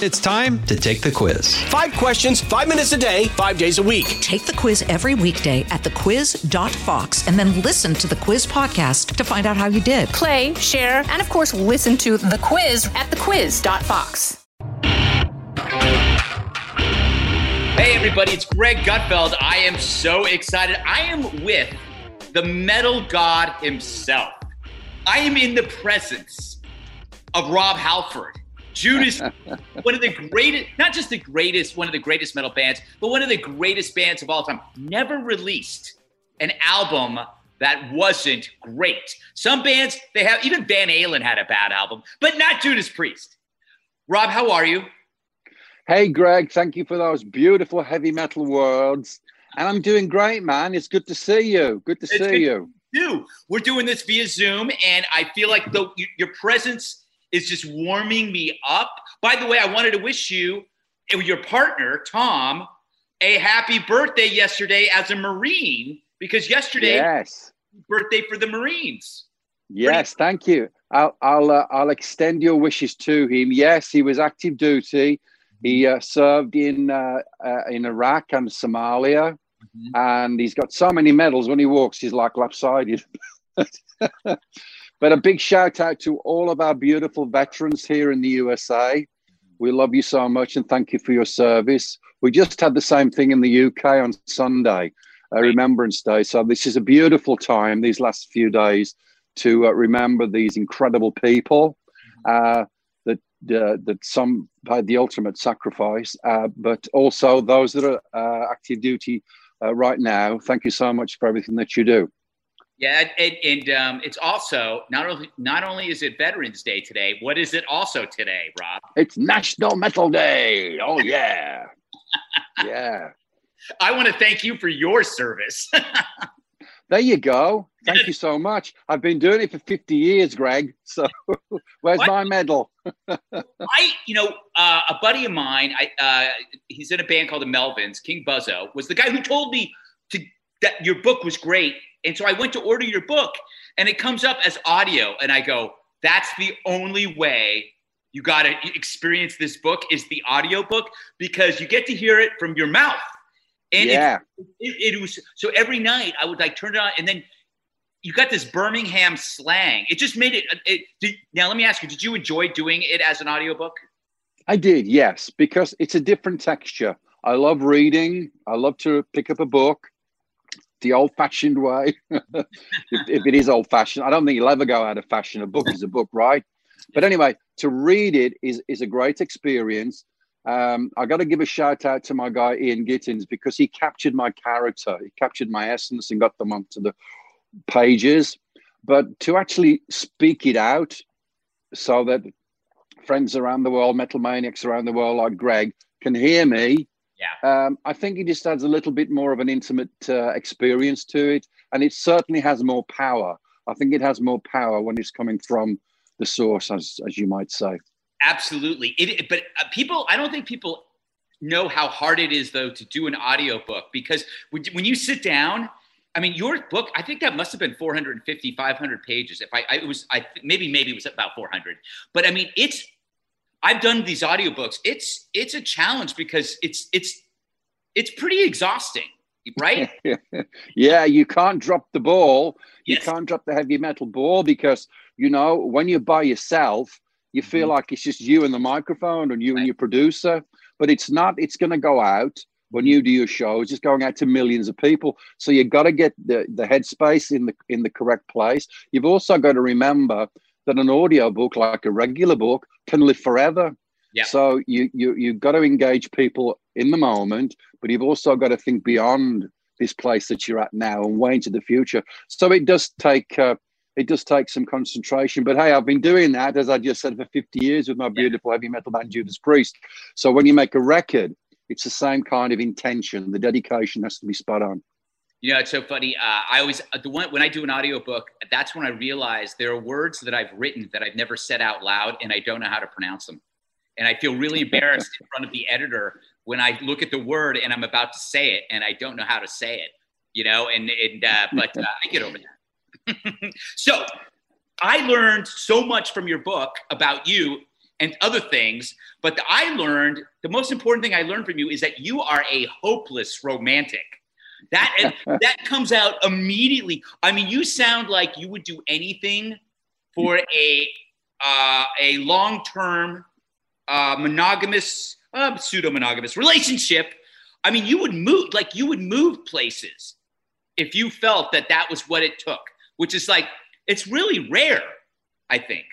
It's time to take the quiz. Five questions, five minutes a day, five days a week. Take the quiz every weekday at thequiz.fox and then listen to the quiz podcast to find out how you did. Play, share, and of course, listen to the quiz at thequiz.fox. Hey, everybody, it's Greg Gutfeld. I am so excited. I am with the metal god himself. I am in the presence of Rob Halford. Judas, one of the greatest, not just the greatest, one of the greatest metal bands, but one of the greatest bands of all time, never released an album that wasn't great. Some bands, they have, even Van Halen had a bad album, but not Judas Priest. Rob, how are you? Hey, Greg, thank you for those beautiful heavy metal words. And I'm doing great, man. It's good to see you. Good to It's see good you. do. We're doing this via Zoom, and I feel like the, your presence is just warming me up. By the way, I wanted to wish you and your partner, Tom, a happy birthday yesterday as a Marine, because yesterday, Yes. birthday for the Marines. Yes, thank you. I'll I'll uh, I'll extend your wishes to him. Yes, he was active duty. He uh, served in uh, uh, in Iraq and Somalia, Mhm. and he's got so many medals. When he walks, he's like lopsided. but a big shout out to all of our beautiful veterans here in the USA. We love you so much, and thank you for your service. We just had the same thing in the UK on Sunday, uh, Remembrance Day. So this is a beautiful time. These last few days to uh, remember these incredible people uh, that uh, that some had the ultimate sacrifice, uh, but also those that are uh, active duty uh, right now. Thank you so much for everything that you do. Yeah, and, and um, it's also not only not only is it Veterans Day today. What is it also today, Rob? It's National Metal Day. Oh yeah, yeah. I want to thank you for your service. There you go. Thank you so much. I've been doing it for 50 years, Greg. So where's What? my medal? I, you know, uh, a buddy of mine, I, uh, he's in a band called the Melvins. King Buzzo was the guy who told me to that your book was great, and so I went to order your book, and it comes up as audio, and I go, "That's the only way you got to experience this book is the audio book because you get to hear it from your mouth." And it- yeah. it, it was so every night I would like turn it on, and then you got this Birmingham slang. It just made it. it did, now let me ask you: Did you enjoy doing it as an audiobook? I did, yes, because it's a different texture. I love reading. I love to pick up a book the old fashioned way. if, if it is old fashioned, I don't think you'll ever go out of fashion. A book is a book, right? But anyway, to read it is, is a great experience. Um, I got to give a shout out to my guy Ian Gittins because he captured my character, he captured my essence and got them onto the pages. But to actually speak it out so that friends around the world, metal maniacs around the world like Greg, can hear me. Yeah. Um, I think it just adds a little bit more of an intimate uh, experience to it, and it certainly has more power. I think it has more power when it's coming from the source, as as you might say. Absolutely. It, but uh, people, I don't think people know how hard it is though to do an audiobook because when, when you sit down, I mean, your book, I think that must have been 450, 500 pages. If I, I it was, I maybe, maybe it was about 400, but I mean, it's, I've done these audiobooks. It's, it's a challenge because it's, it's, it's pretty exhausting, right? yeah, you can't drop the ball. You Yes. can't drop the heavy metal ball because you know when you're by yourself, you feel mm-hmm. like it's just you and the microphone and you Right. and your producer. But it's not. It's going to go out when you do your show. It's just going out to millions of people. So you've got to get the the headspace in the in the correct place. You've also got to remember that an audio book, like a regular book, can live forever. Yeah. So you you you've got to engage people in the moment, but you've also got to think beyond this place that you're at now and way into the future. So it does take uh, it does take some concentration. But hey, I've been doing that as I just said for 50 years with my beautiful heavy metal band Judas Priest. So when you make a record, it's the same kind of intention. The dedication has to be spot on. You know, it's so funny. Uh, I always the one when I do an audiobook, that's when I realize there are words that I've written that I've never said out loud, and I don't know how to pronounce them. And I feel really embarrassed in front of the editor when I look at the word and I'm about to say it, and I don't know how to say it. You know, and and uh, but uh, I get over that. so I learned so much from your book about you and other things. But the, I learned the most important thing I learned from you is that you are a hopeless romantic. That that comes out immediately. I mean, you sound like you would do anything for a uh, a long term uh, monogamous, uh, pseudo monogamous relationship. I mean, you would move like you would move places if you felt that that was what it took, which is like it's really rare, I think.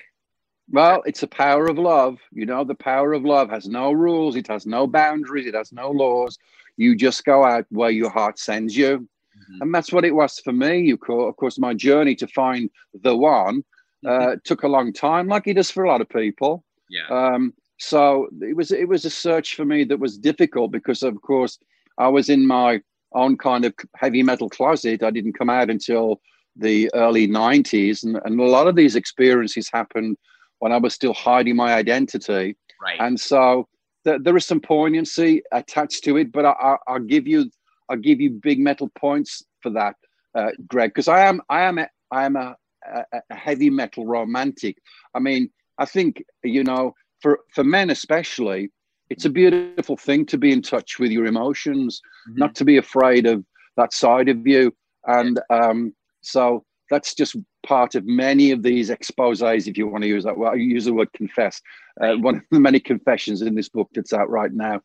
Well, it's the power of love. You know, the power of love has no rules, it has no boundaries, it has no laws. You just go out where your heart sends you. Mm-hmm. And that's what it was for me. You call of course, my journey to find the one uh, mm-hmm. took a long time, like it does for a lot of people. Yeah. Um, so it was it was a search for me that was difficult because, of course, I was in my own kind of heavy metal closet. I didn't come out until the early 90s. And, and a lot of these experiences happened when I was still hiding my identity. Right. And so th- there is some poignancy attached to it, but I, will give you I'll give you big metal points for that, uh, Greg, because I am I am a, I am a, a, a heavy metal romantic. I mean, I think you know for for men especially, it's a beautiful thing to be in touch with your emotions, mm-hmm. not to be afraid of that side of you, and um, so that's just part of many of these exposes, if you want to use that. Well, I use the word confess. Uh, one of the many confessions in this book that's out right now.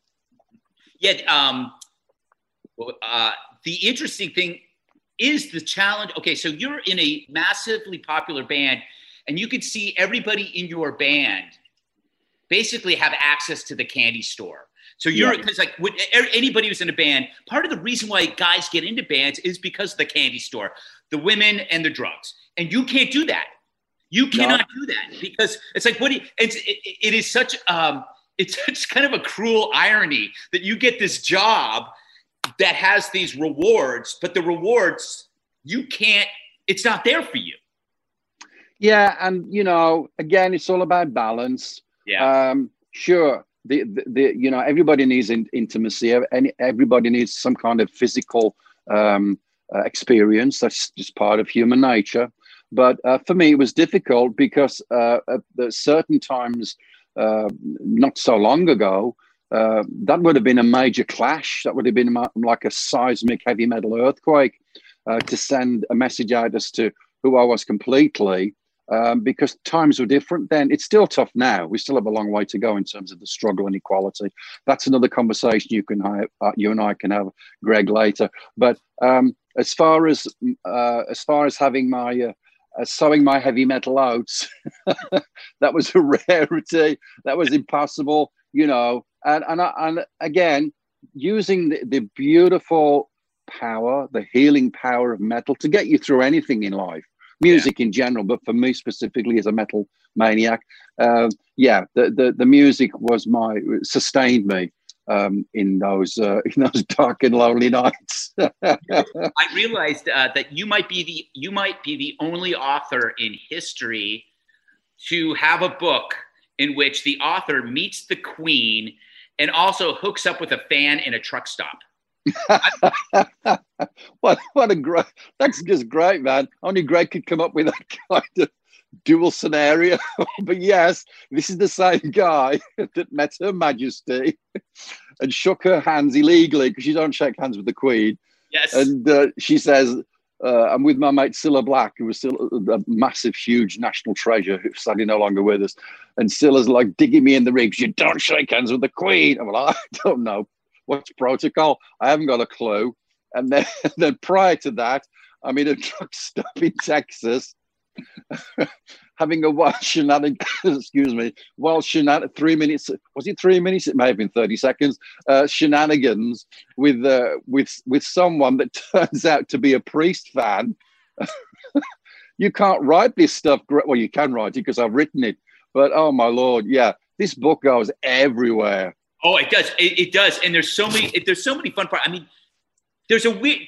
Yeah. Um, uh, the interesting thing is the challenge. Okay, so you're in a massively popular band, and you could see everybody in your band basically have access to the candy store. So you're because yeah. like anybody who's in a band, part of the reason why guys get into bands is because of the candy store, the women and the drugs, and you can't do that. You cannot no. do that because it's like what you, it's it, it is such um it's such kind of a cruel irony that you get this job that has these rewards, but the rewards you can't. It's not there for you. Yeah, and you know, again, it's all about balance. Yeah. Um, sure. The, the, the, you know everybody needs in, intimacy and everybody needs some kind of physical um, uh, experience that's just part of human nature but uh, for me it was difficult because uh, at certain times uh, not so long ago uh, that would have been a major clash that would have been like a seismic heavy metal earthquake uh, to send a message out as to who i was completely um, because times were different then. It's still tough now. We still have a long way to go in terms of the struggle and equality. That's another conversation you can have, uh, you and I can have, Greg, later. But um, as far as uh, as far as having my uh, uh sowing my heavy metal oats, that was a rarity. That was impossible, you know. And and and again, using the, the beautiful power, the healing power of metal to get you through anything in life music yeah. in general, but for me specifically as a metal maniac, uh, yeah, the, the the music was my sustained me um, in those uh, in those dark and lonely nights. I realized uh, that you might be the you might be the only author in history to have a book in which the author meets the queen and also hooks up with a fan in a truck stop. what what a great that's just great man only greg could come up with that kind of dual scenario but yes this is the same guy that met her majesty and shook her hands illegally because you don't shake hands with the queen yes and uh, she says uh, I'm with my mate Cilla Black, who was still a, massive, huge national treasure, who's sadly no longer with us. And Cilla's like digging me in the ribs. You don't shake hands with the Queen. I'm like, I don't know what's protocol? I haven't got a clue. And then, then prior to that, I'm in a truck stop in Texas, having a wild shenanigans, excuse me, wild shenanigans. Three minutes. Was it three minutes? It may have been thirty seconds. Uh, shenanigans with uh, with with someone that turns out to be a priest fan. you can't write this stuff. Well, you can write it because I've written it. But oh my lord, yeah, this book goes everywhere. Oh, it does. It, it does. And there's so many. There's so many fun parts. I mean, there's a weird.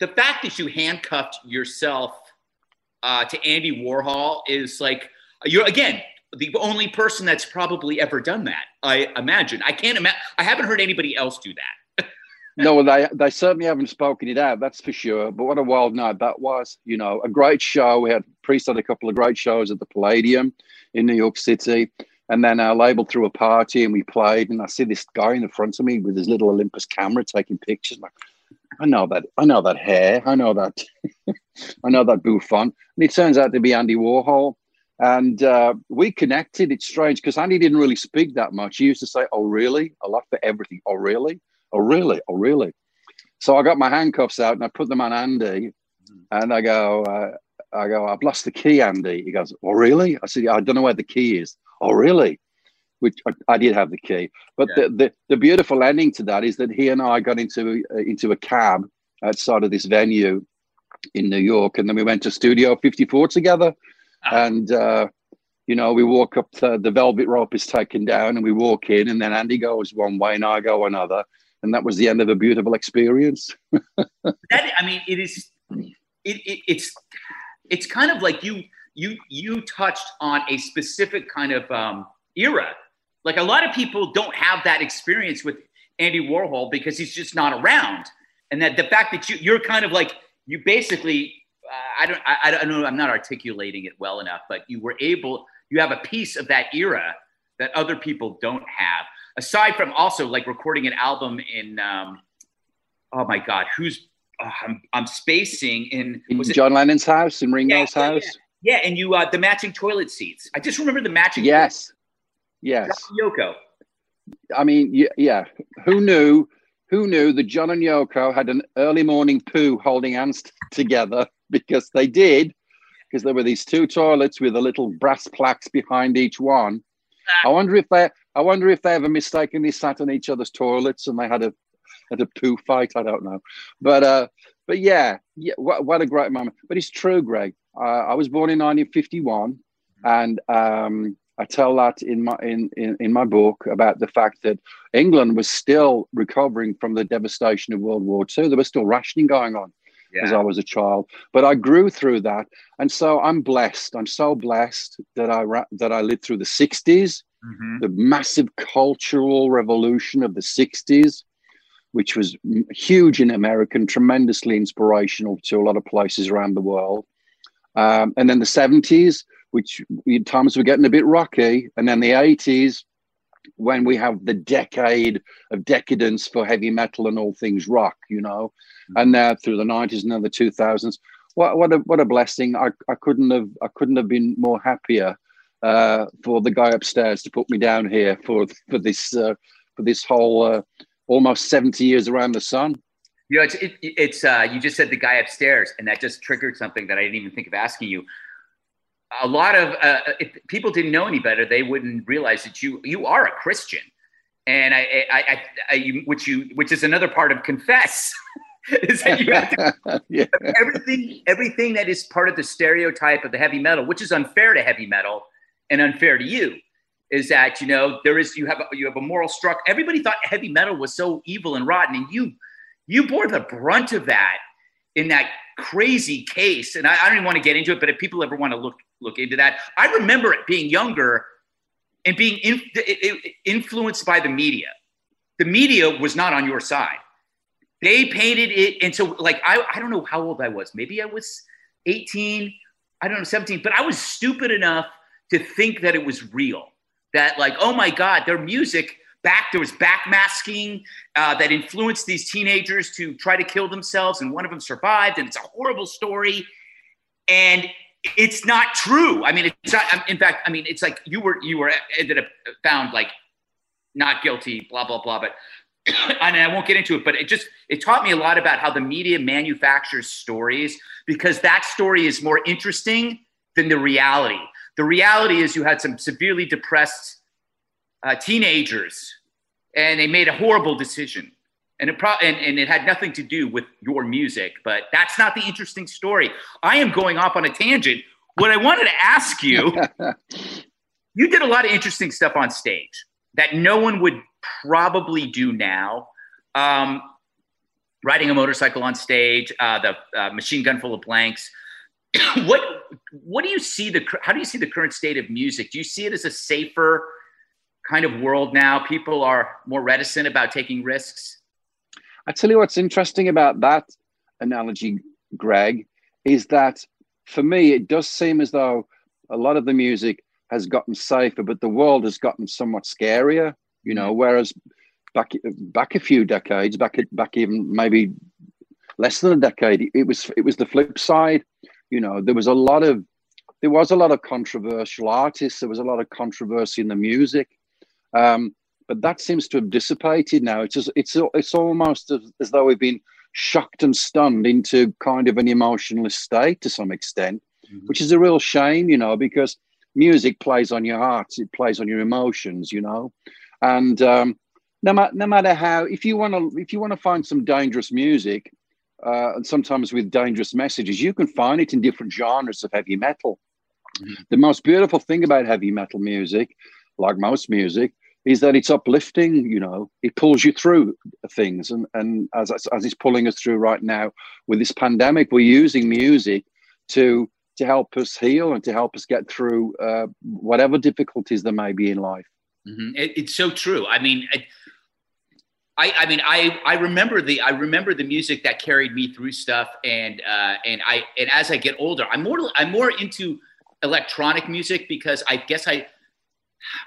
The fact that you handcuffed yourself uh, to Andy Warhol is like you're again the only person that's probably ever done that. I imagine. I can't imagine. I haven't heard anybody else do that. no, they they certainly haven't spoken it out. That's for sure. But what a wild night that was. You know, a great show. We had Priest had a couple of great shows at the Palladium in New York City. And then our label threw a party and we played. And I see this guy in the front of me with his little Olympus camera taking pictures. Like, I know that. I know that hair. I know that. I know that bouffant. And it turns out to be Andy Warhol. And uh, we connected. It's strange because Andy didn't really speak that much. He used to say, "Oh, really?" A lot for everything. Oh, really? Oh, really? Oh, really? So I got my handcuffs out and I put them on Andy, and I go, uh, I go, I've lost the key, Andy. He goes, Oh, really? I said, I don't know where the key is. Oh, really? Which I, I did have the key. But yeah. the, the, the beautiful ending to that is that he and I got into uh, into a cab outside of this venue in New York, and then we went to Studio 54 together. Ah. And uh, you know, we walk up to the velvet rope is taken down, and we walk in, and then Andy goes one way and I go another, and that was the end of a beautiful experience. that I mean, it is. It, it, it's it's kind of like you you you touched on a specific kind of um, era. Like a lot of people don't have that experience with Andy Warhol because he's just not around, and that the fact that you you're kind of like you basically uh, I don't I, I don't know I'm not articulating it well enough, but you were able you have a piece of that era that other people don't have. Aside from also like recording an album in um, oh my god, who's uh, I'm, I'm spacing in, in John it? Lennon's house in Ringo's yeah, house. Yeah. yeah, and you uh, the matching toilet seats. I just remember the matching. Yes, yes. Yoko. I mean, yeah. Who knew? Who knew that John and Yoko had an early morning poo holding hands together because they did, because there were these two toilets with the little brass plaques behind each one. I wonder if they, I wonder if they ever mistakenly sat on each other's toilets and they had a at a poo fight. I don't know, but uh, but yeah, yeah, what, what a great moment. But it's true, Greg. Uh, I was born in 1951, and um, I tell that in my in, in in my book about the fact that England was still recovering from the devastation of World War II. There was still rationing going on. Yeah. As I was a child, but I grew through that, and so I'm blessed. I'm so blessed that I that I lived through the '60s, mm-hmm. the massive cultural revolution of the '60s, which was huge in America and tremendously inspirational to a lot of places around the world. Um, and then the 70s, which times were getting a bit rocky. And then the 80s, when we have the decade of decadence for heavy metal and all things rock, you know, mm-hmm. and now through the 90s and then the 2000s. What, what a what a blessing! I, I couldn't have I couldn't have been more happier uh, for the guy upstairs to put me down here for for this uh, for this whole uh, almost 70 years around the sun. You know, it's, it, it's uh, you just said the guy upstairs, and that just triggered something that I didn't even think of asking you. A lot of uh, if people didn't know any better, they wouldn't realize that you you are a Christian, and I, I, I, I which you which is another part of confess. is that you have to, yeah. everything everything that is part of the stereotype of the heavy metal, which is unfair to heavy metal and unfair to you is that you know there is you have a, you have a moral struck. Everybody thought heavy metal was so evil and rotten, and you you bore the brunt of that in that crazy case. And I, I don't even want to get into it, but if people ever want to look look into that, I remember it being younger and being in, influenced by the media. The media was not on your side. They painted it, and so like I I don't know how old I was. Maybe I was 18. I don't know 17, but I was stupid enough to think that it was real that like, oh my God, their music back there was backmasking uh, that influenced these teenagers to try to kill themselves, and one of them survived, and it's a horrible story. And it's not true. I mean, it's not. In fact, I mean, it's like you were you were ended up found like not guilty, blah blah blah. But and I won't get into it, but it just it taught me a lot about how the media manufactures stories because that story is more interesting than the reality. The reality is, you had some severely depressed uh, teenagers, and they made a horrible decision. And it, pro- and, and it had nothing to do with your music, but that's not the interesting story. I am going off on a tangent. What I wanted to ask you you did a lot of interesting stuff on stage that no one would probably do now. Um, riding a motorcycle on stage, uh, the uh, machine gun full of blanks. what what do you see the how do you see the current state of music? Do you see it as a safer kind of world now? People are more reticent about taking risks. I tell you what's interesting about that analogy, Greg, is that for me it does seem as though a lot of the music has gotten safer, but the world has gotten somewhat scarier. You know, whereas back back a few decades, back back even maybe less than a decade, it was it was the flip side. You know, there was a lot of there was a lot of controversial artists. There was a lot of controversy in the music, um, but that seems to have dissipated now. It's just, it's it's almost as, as though we've been shocked and stunned into kind of an emotionless state to some extent, mm-hmm. which is a real shame. You know, because music plays on your heart, it plays on your emotions. You know, and um, no, ma- no matter how, if you want to, if you want to find some dangerous music, uh, and sometimes with dangerous messages, you can find it in different genres of heavy metal. Mm-hmm. The most beautiful thing about heavy metal music, like most music, is that it's uplifting. You know, it pulls you through things, and and as as it's pulling us through right now with this pandemic, we're using music to to help us heal and to help us get through uh, whatever difficulties there may be in life. Mm-hmm. It, it's so true. I mean. It, I, I mean, I, I remember the I remember the music that carried me through stuff, and uh, and I and as I get older, I'm more I'm more into electronic music because I guess I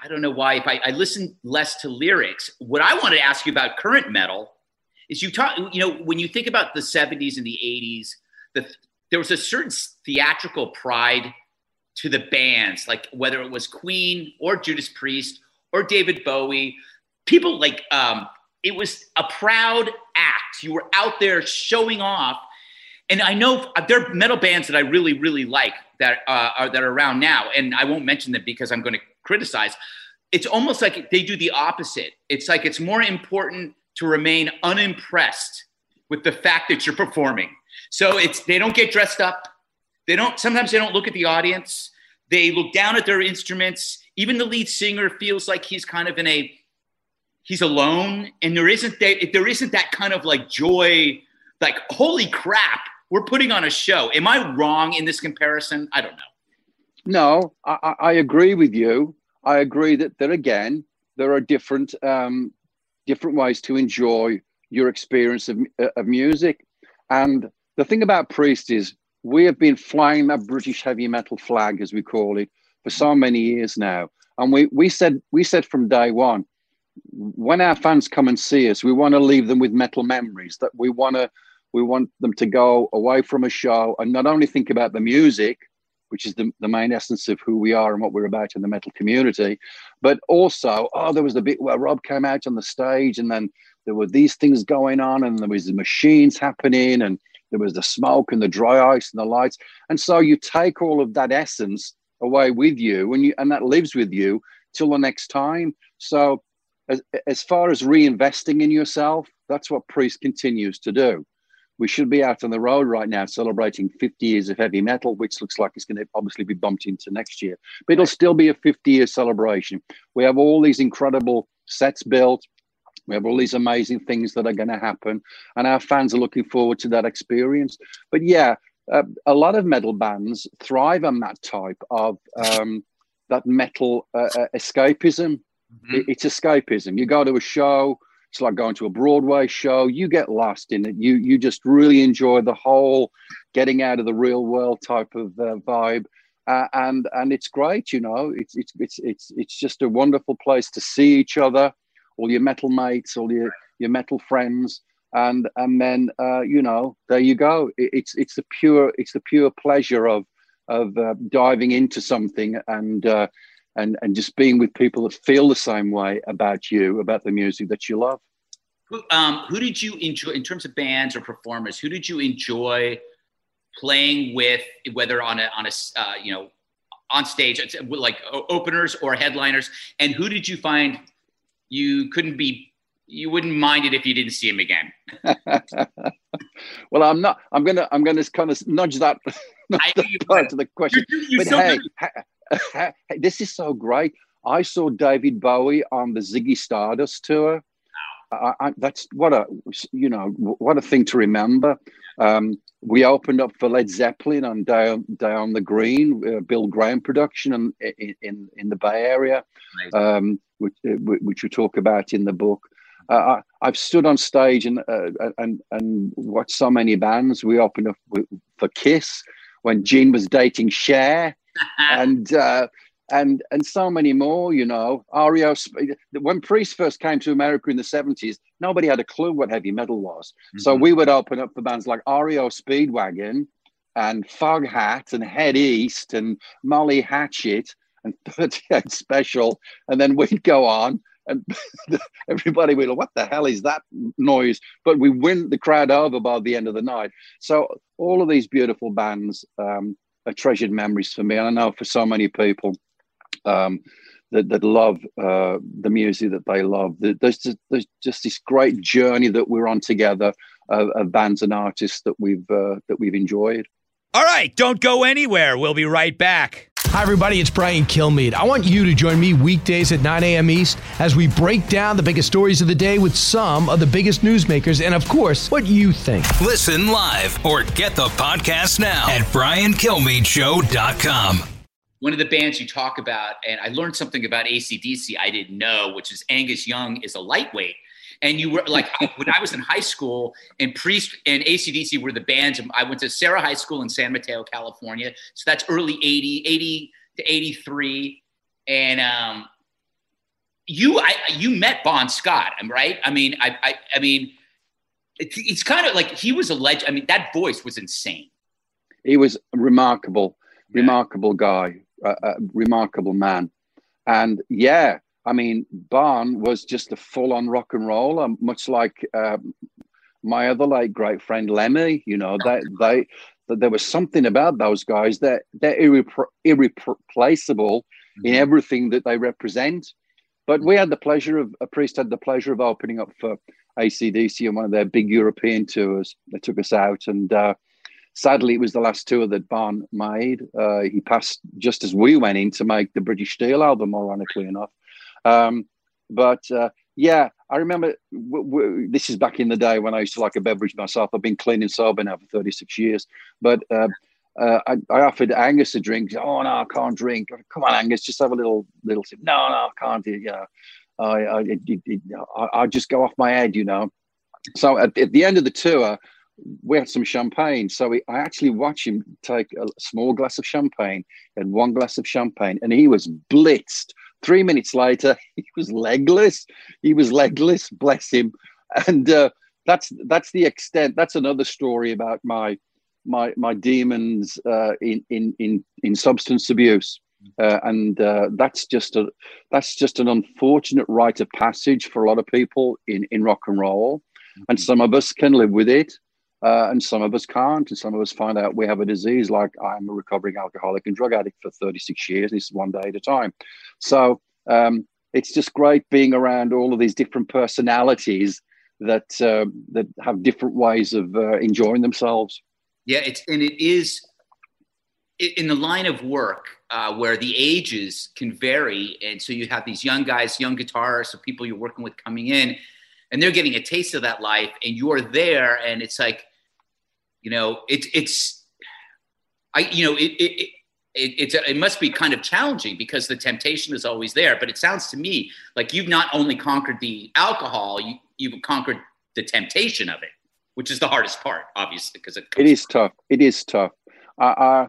I don't know why if I, I listen less to lyrics. What I want to ask you about current metal is you talk you know when you think about the 70s and the 80s, the there was a certain theatrical pride to the bands, like whether it was Queen or Judas Priest or David Bowie. People like um, it was a proud act. You were out there showing off. And I know there are metal bands that I really, really like that uh, are that are around now, and I won't mention them because I'm going to criticize. It's almost like they do the opposite. It's like it's more important to remain unimpressed with the fact that you're performing. So it's they don't get dressed up. They don't. Sometimes they don't look at the audience. They look down at their instruments. Even the lead singer feels like he's kind of in a he's alone and there isn't that there isn't that kind of like joy like holy crap we're putting on a show am i wrong in this comparison i don't know no i, I agree with you i agree that there again there are different um, different ways to enjoy your experience of, of music and the thing about priest is we have been flying that british heavy metal flag as we call it for so many years now and we, we said we said from day one when our fans come and see us, we want to leave them with metal memories. That we want to, we want them to go away from a show and not only think about the music, which is the, the main essence of who we are and what we're about in the metal community, but also, oh, there was the bit where Rob came out on the stage, and then there were these things going on, and there was the machines happening, and there was the smoke and the dry ice and the lights, and so you take all of that essence away with you, and you and that lives with you till the next time. So as, as far as reinvesting in yourself, that's what Priest continues to do. We should be out on the road right now celebrating 50 years of heavy metal, which looks like it's going to obviously be bumped into next year. But it'll still be a 50 year celebration. We have all these incredible sets built. We have all these amazing things that are going to happen, and our fans are looking forward to that experience. But yeah, uh, a lot of metal bands thrive on that type of um, that metal uh, uh, escapism. Mm-hmm. It's escapism. You go to a show, it's like going to a Broadway show. You get lost in it. You you just really enjoy the whole getting out of the real world type of uh, vibe, uh, and and it's great. You know, it's it's it's it's it's just a wonderful place to see each other, all your metal mates, all your your metal friends, and and then uh, you know there you go. It, it's it's the pure it's the pure pleasure of of uh, diving into something and uh, and and just being with people that feel the same way about you about the music that you love. Who, um, who did you enjoy in terms of bands or performers who did you enjoy playing with whether on a on a uh, you know on stage like openers or headliners? And who did you find you couldn't be you wouldn't mind it if you didn't see him again? Well i'm not i'm gonna i'm gonna kind of nudge that, nudge that part to the question you're, you're but so hey this is so great. I saw David Bowie on the Ziggy Stardust tour. I, I, that's what a you know what a thing to remember. Um, we opened up for Led Zeppelin on Down Down the Green, uh, Bill Graham production, in, in, in the Bay Area, um, which uh, which we talk about in the book. Uh, I, have stood on stage and uh, and and watched so many bands. We opened up for Kiss when Gene was dating Cher and uh, and and so many more. You know, REO. When Priest first came to America in the seventies, nobody had a clue what heavy metal was. Mm-hmm. So we would open up for bands like REO Speedwagon and Foghat and Head East and Molly Hatchet and 38 Special, and then we'd go on. And everybody would, what the hell is that noise? But we win the crowd over by the end of the night. So all of these beautiful bands um, are treasured memories for me. And I know for so many people, um, that, that love uh, the music that they love. There's just, there's just this great journey that we're on together of, of bands and artists that we've uh, that we've enjoyed. All right, don't go anywhere. We'll be right back. Hi, everybody. It's Brian Kilmeade. I want you to join me weekdays at 9 a.m. East as we break down the biggest stories of the day with some of the biggest newsmakers and, of course, what you think. Listen live or get the podcast now at briankilmeadshow.com one of the bands you talk about, and I learned something about ACDC I didn't know, which is Angus Young is a lightweight. And you were like, when I was in high school, and Priest and ACDC were the bands. I went to Serra High School in San Mateo, California. So that's early 80, 80 to 83. And um, you I, you met Bon Scott, right? I mean, I, I, I mean, it's, it's kind of like he was a legend. I mean, that voice was insane. He was remarkable, yeah. remarkable guy a, a remarkable man. And yeah, I mean, Bon was just a full on rock and roll, um, much like um, my other late great friend Lemmy. You know, they, they, that there was something about those guys that they're irrepre- irreplaceable mm-hmm. in everything that they represent. But we had the pleasure of a priest had the pleasure of opening up for ACDC on one of their big European tours. They took us out, and uh, sadly, it was the last tour that Bon made. Uh, he passed just as we went in to make the British Steel album, ironically enough. Um, but uh, yeah, I remember w- w- this is back in the day when I used to like a beverage myself. I've been clean and sober now for 36 years. But uh, uh, I, I, offered Angus a drink. Oh, no, I can't drink. Come on, Angus, just have a little little sip. No, no, I can't. You know, I, I, it, it, I, I just go off my head, you know. So at, at the end of the tour, we had some champagne. So we, I actually watched him take a small glass of champagne and one glass of champagne, and he was blitzed. Three minutes later, he was legless. He was legless, bless him. And uh, that's that's the extent. That's another story about my my my demons uh, in in in in substance abuse. Uh, and uh, that's just a that's just an unfortunate rite of passage for a lot of people in in rock and roll, and mm-hmm. some of us can live with it, uh, and some of us can't. And some of us find out we have a disease like I'm a recovering alcoholic and drug addict for 36 years. This is one day at a time. So um, it's just great being around all of these different personalities that uh, that have different ways of uh, enjoying themselves. Yeah, it's and it is in the line of work uh, where the ages can vary, and so you have these young guys, young guitarists, or people you're working with coming in, and they're getting a taste of that life, and you're there, and it's like you know, it's it's I you know it it. it it, it must be kind of challenging because the temptation is always there. But it sounds to me like you've not only conquered the alcohol, you, you've conquered the temptation of it, which is the hardest part, obviously, because it, it is tough. It is tough. I, I,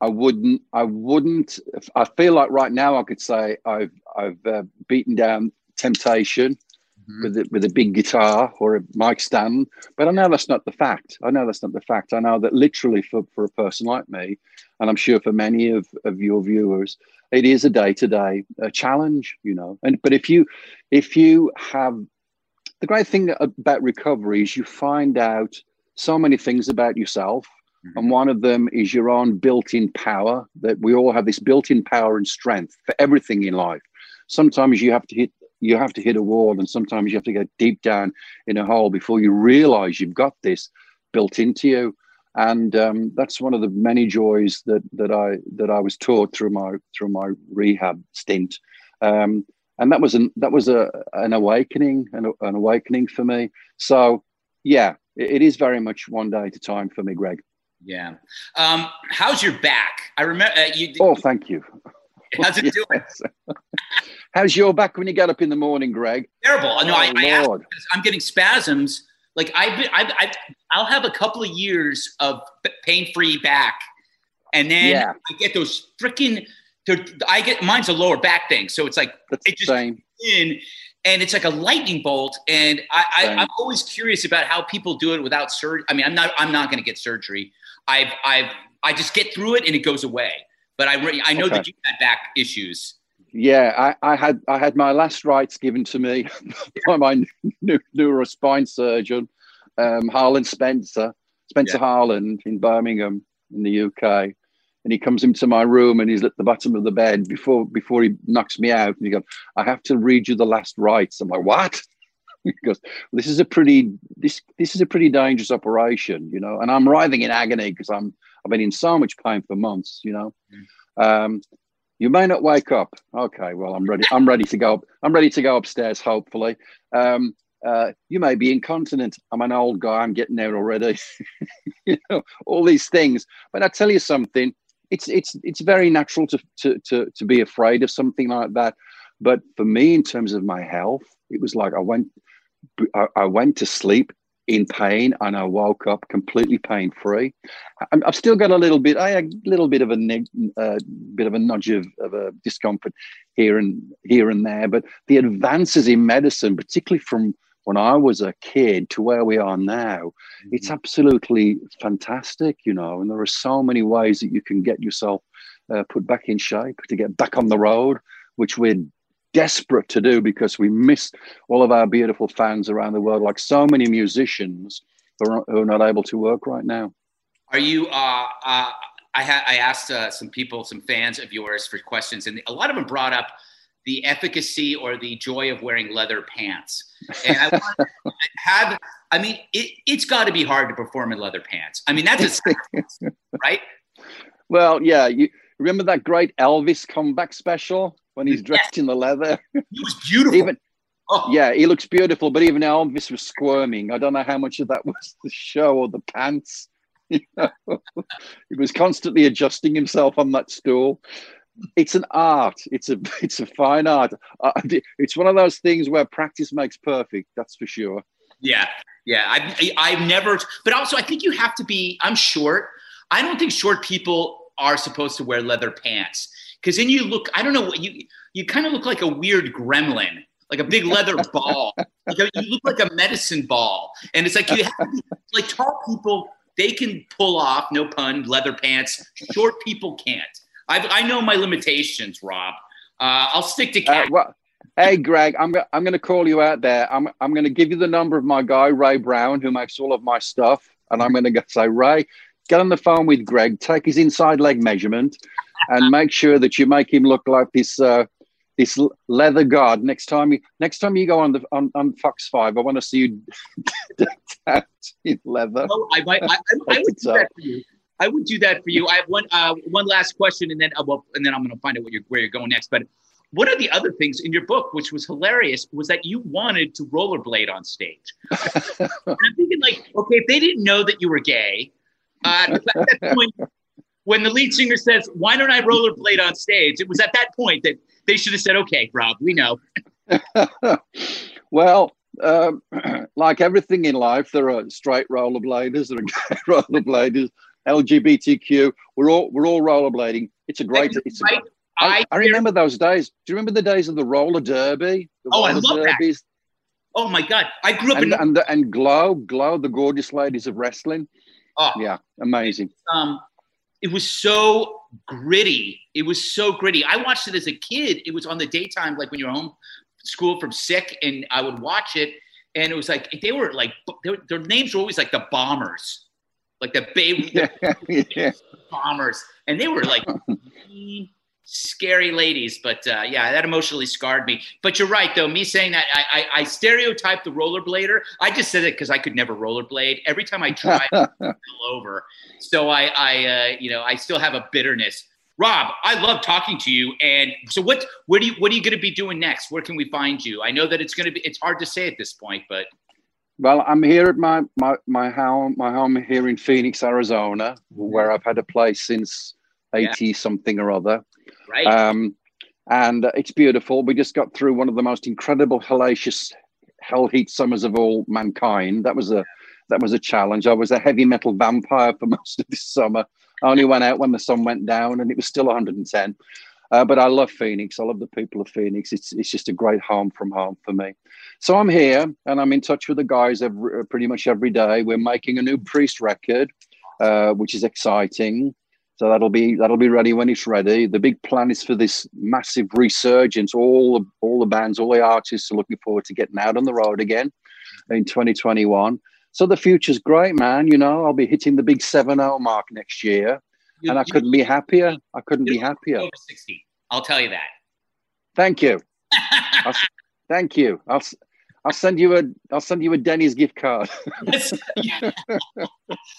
I wouldn't. I wouldn't. I feel like right now I could say I've I've uh, beaten down temptation mm-hmm. with a, with a big guitar or a mic stand. But I know that's not the fact. I know that's not the fact. I know that literally for, for a person like me, and I'm sure for many of, of your viewers, it is a day to day challenge, you know. And but if you if you have the great thing about recovery is you find out so many things about yourself. Mm-hmm. And one of them is your own built in power, that we all have this built in power and strength for everything in life. Sometimes you have to hit you have to hit a wall and sometimes you have to go deep down in a hole before you realize you've got this built into you. And um, that's one of the many joys that that I that I was taught through my through my rehab stint. Um, and that was an that was a an awakening an, an awakening for me. So yeah it, it is very much one day at a time for me Greg. Yeah. Um, how's your back? I remember uh, you oh thank you how's it doing How's your back when you get up in the morning, Greg? Terrible. Oh, no, I, I asked, I'm getting spasms. Like I've, I've, I've, I'll have a couple of years of pain-free back, and then yeah. I get those freaking I get mine's a lower back thing, so it's like That's it just same. in, and it's like a lightning bolt. And I, I, I'm always curious about how people do it without surgery. I mean, I'm not I'm not going to get surgery. I've I've I just get through it and it goes away. But I re- I know Okay. that you had back issues. Yeah, I, I had I had my last rites given to me by my new, neurospine surgeon, um, Harlan Spencer, Spencer Yeah. Harlan in Birmingham in the UK, and he comes into my room and he's at the bottom of the bed before before he knocks me out, and he goes, "I have to read you the last rites." I'm like, "What?" Goes, "This is a pretty this this is a pretty dangerous operation, you know," and I'm writhing in agony because I'm I've been in so much pain for months, you know. Um, you may not wake up. Okay, well, I'm ready. I'm ready to go. I'm ready to go upstairs. Hopefully, um, uh, you may be incontinent. I'm an old guy. I'm getting there already. you know, all these things. But I tell you something. It's it's it's very natural to to to to be afraid of something like that. But for me, in terms of my health, it was like I went I, I went to sleep in pain and I woke up completely pain free. I've still got a little bit, I had a little bit of a neg- uh, bit of a nudge of, of a discomfort here and here and there. But the advances in medicine, particularly from when I was a kid to where we are now, it's absolutely fantastic, you know. And there are so many ways that you can get yourself uh, put back in shape to get back on the road, which we're desperate to do because we miss all of our beautiful fans around the world, like so many musicians who are, who are not able to work right now. Are you? Uh, uh, I had I asked uh, some people, some fans of yours, for questions, and a lot of them brought up the efficacy or the joy of wearing leather pants. And I want to have. I mean, it, it's got to be hard to perform in leather pants. I mean, that's a right? Well, yeah, you remember that great Elvis comeback special when he's dressed in the leather? He was beautiful. Even Oh. yeah, he looks beautiful, but even Elvis was squirming. I don't know how much of that was the show or the pants. You know? he was constantly adjusting himself on that stool. It's an art. It's a it's a fine art. Uh, it's one of those things where practice makes perfect. That's for sure. Yeah, yeah. I've I've never, but also I think you have to be. I'm short. I don't think short people are supposed to wear leather pants because then you look. I don't know what you you kind of look like a weird gremlin, like a big leather ball. Like a, you look like a medicine ball, and it's like you have to be, like tall people. They can pull off, no pun, leather pants. Short people can't. I I know my limitations, Rob. Uh, I'll stick to Uh, well, hey, Greg, I'm go- I'm going to call you out there. I'm I'm going to give you the number of my guy Ray Brown, who makes all of my stuff, and I'm going to say, Ray, get on the phone with Greg, take his inside leg measurement, and make sure that you make him look like this uh, this leather guard. Next time you next time you go on the on, on Fox Five, I want to see you in leather. Oh, I might. I, I, I would do that for you. I would do that for you. I have one uh, one last question, and then uh, well, and then I'm going to find out what you're, where you're going next. But one of the other things in your book, which was hilarious, was that you wanted to rollerblade on stage. and I'm thinking, like, okay, if they didn't know that you were gay, uh, at that point, when the lead singer says, "Why don't I rollerblade on stage?" It was at that point that they should have said, "Okay, Rob, we know." well, um, like everything in life, there are straight rollerbladers, there are gay rollerbladers, LGBTQ. We're all we're all rollerblading. It's a great. It's a, Right? I, I remember those days. Do you remember the days of the roller derby? The Oh, I roller love that. Oh my God, I grew up And, in. and, and Glow, Glow, the gorgeous ladies of wrestling. oh, Yeah, amazing. um, it was so gritty. It was so gritty. I watched it as a kid. It was on the daytime, like when you're home school from sick, and I would watch it, and it was like they were like they were, their names were always like the bombers, like the baby Yeah, yeah. bombers, and they were like mean, scary ladies. But uh, yeah, that emotionally scarred me. But you're right, though. Me saying that I, I, I stereotype the rollerblader. I just said it because I could never rollerblade. Every time I tried, I fell over. So I, I uh, you know, I still have a bitterness. Rob, I love talking to you. And so, what, what do you, what are you going to be doing next? Where can we find you? I know that it's going to be, it's hard to say at this point, but Well, I'm here at my my my home my home here in Phoenix, Arizona, where I've had a place since eighty something or other. Right. Um, and it's beautiful. We just got through one of the most incredible, hellacious, hell heat summers of all mankind. That was a that was a challenge. I was a heavy metal vampire for most of this summer. I only went out when the sun went down, and it was still 110. Uh, but I love Phoenix. I love the people of Phoenix. It's it's just a great home from home for me. So I'm here and I'm in touch with the guys every, pretty much every day. We're making a new Priest record, uh, which is exciting. So that'll be that'll be ready when it's ready. The big plan is for this massive resurgence. All the all the bands, all the artists are looking forward to getting out on the road again in 2021. So the future's great, man. You know, I'll be hitting the big 7-0 mark next year. You, and I couldn't be happier. I couldn't be happier. Over 60. I'll tell you that. Thank you. thank you. I'll I'll send you a I'll send you a Denny's gift card.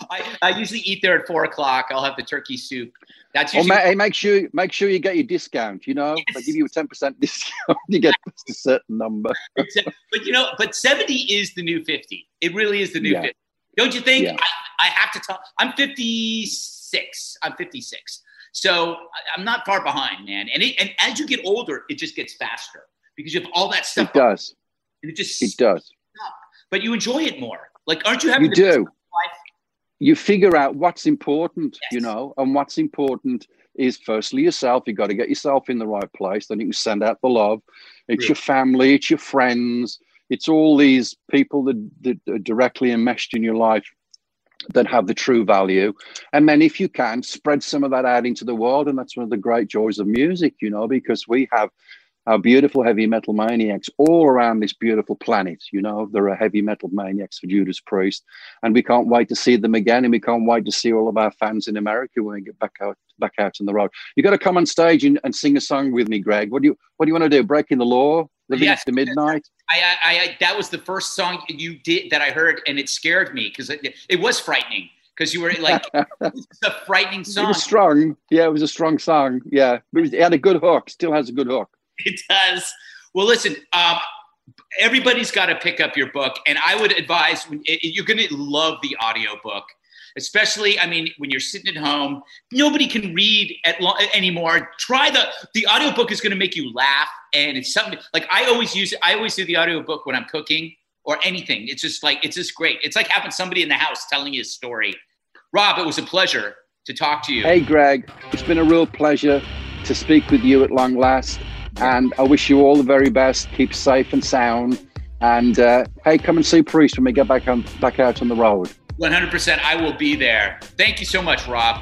I, I usually eat there at four o'clock. I'll have the turkey soup. That's usually. hey, make sure make sure you get your discount. You know, yes. they give you a ten percent discount. you get a certain number. but you know, but seventy is the new fifty. It really is the new yeah. fifty. Don't you think? Yeah. I, I have to tell. I'm fifty six. I'm fifty six. So I'm not far behind, man. And it, and as you get older, it just gets faster because you have all that stuff. It does and it just it does. Up. But you enjoy it more. Like, aren't you having? You do. You figure out what's important, yes. you know, and what's important is firstly yourself. You got to get yourself in the right place. Then you can send out the love. It's your family. It's your friends. It's all these people that, that are directly enmeshed in your life that have the true value. And then, if you can, spread some of that out into the world. And that's one of the great joys of music, you know, because we have our beautiful heavy metal maniacs all around this beautiful planet. You know, there are heavy metal maniacs for Judas Priest, and we can't wait to see them again, and we can't wait to see all of our fans in America when we get back out back out on the road. You got to come on stage and, and sing a song with me, Greg. What do you What do you want to do? Breaking the law? Living yes, after midnight. I, I, I, that was the first song you did that I heard, and it scared me because it, it was frightening because you were like it's a frightening song. It was strong. Yeah, it was a strong song. Yeah, but it had a good hook. Still has a good hook. It does. Well, listen, um, everybody's got to pick up your book, and I would advise you're going to love the audio book. Especially, I mean, when you're sitting at home, nobody can read at lo- anymore. Try the the audiobook is going to make you laugh, and it's something like I always use. I always do the audiobook when I'm cooking or anything. It's just like it's just great. It's like having somebody in the house telling you a story. Rob, it was a pleasure to talk to you. Hey, Greg, it's been a real pleasure to speak with you at long last. And I wish you all the very best. Keep safe and sound. And uh, hey, come and see Priest when we get back on back out on the road. 100%. I will be there. Thank you so much, Rob.